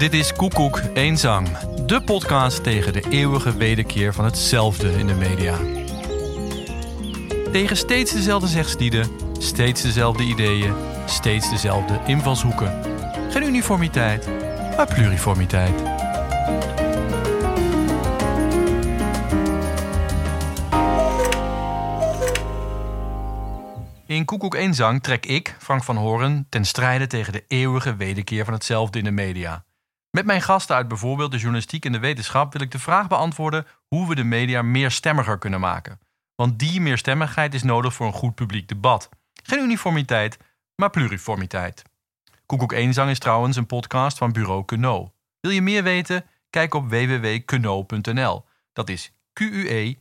Dit is Koekoek één Zang, de podcast tegen de eeuwige wederkeer van hetzelfde in de media. Tegen steeds dezelfde zegslieden, steeds dezelfde ideeën, steeds dezelfde invalshoeken. Geen uniformiteit, maar pluriformiteit. In Koekoek Eenzang trek ik, Frank van Horen, ten strijde tegen de eeuwige wederkeer van hetzelfde in de media. Met mijn gasten uit bijvoorbeeld de journalistiek en de wetenschap wil ik de vraag beantwoorden hoe we de media meerstemmiger kunnen maken. Want die meerstemmigheid is nodig voor een goed publiek debat. Geen uniformiteit, maar pluriformiteit. Koekoek Eenzang is trouwens een podcast van Bureau Queneau. Wil je meer weten? Kijk op www.queneau.nl. Dat is Q-U-E-N-E-A-U.nl.